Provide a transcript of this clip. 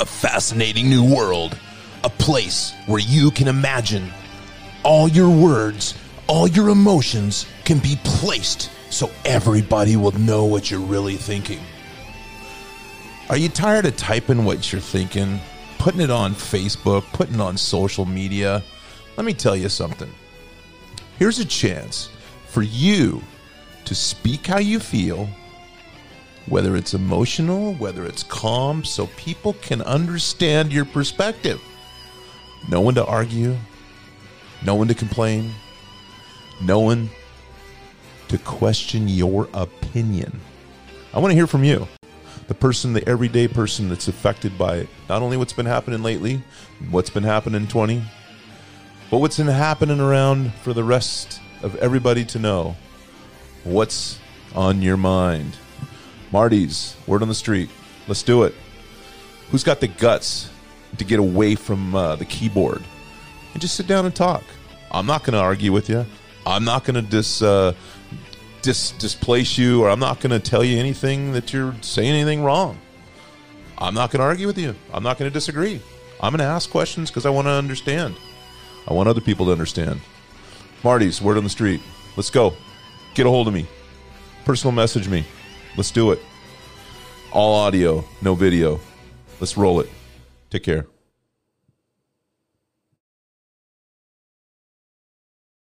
a fascinating new world, a place where you can imagine all your words, all your emotions can be placed so everybody will know what you're really thinking. Are you tired of typing what you're thinking, putting it on Facebook, putting on social media? Let me tell you something. Here's a chance for you to speak how you feel, whether it's emotional, whether it's calm, so people can understand your perspective. No one to argue, no one to complain, no one to question your opinion. I want to hear from you. The person, the everyday person that's affected by not only what's been happening lately, what's been happening in 20, but what's been happening around for the rest of everybody to know. What's on your mind? Marty's, word on the street. Let's do it. Who's got the guts to get away from uh, the keyboard and just sit down and talk? I'm not going to argue with you. I'm not going to dis, uh, dis, displace you, or I'm not going to tell you anything that you're saying anything wrong. I'm not going to argue with you. I'm not going to disagree. I'm going to ask questions because I want to understand. I want other people to understand. Marty's, word on the street. Let's go. Get a hold of me. Personal message me. Let's do it. All audio, no video. Let's roll it. Take care.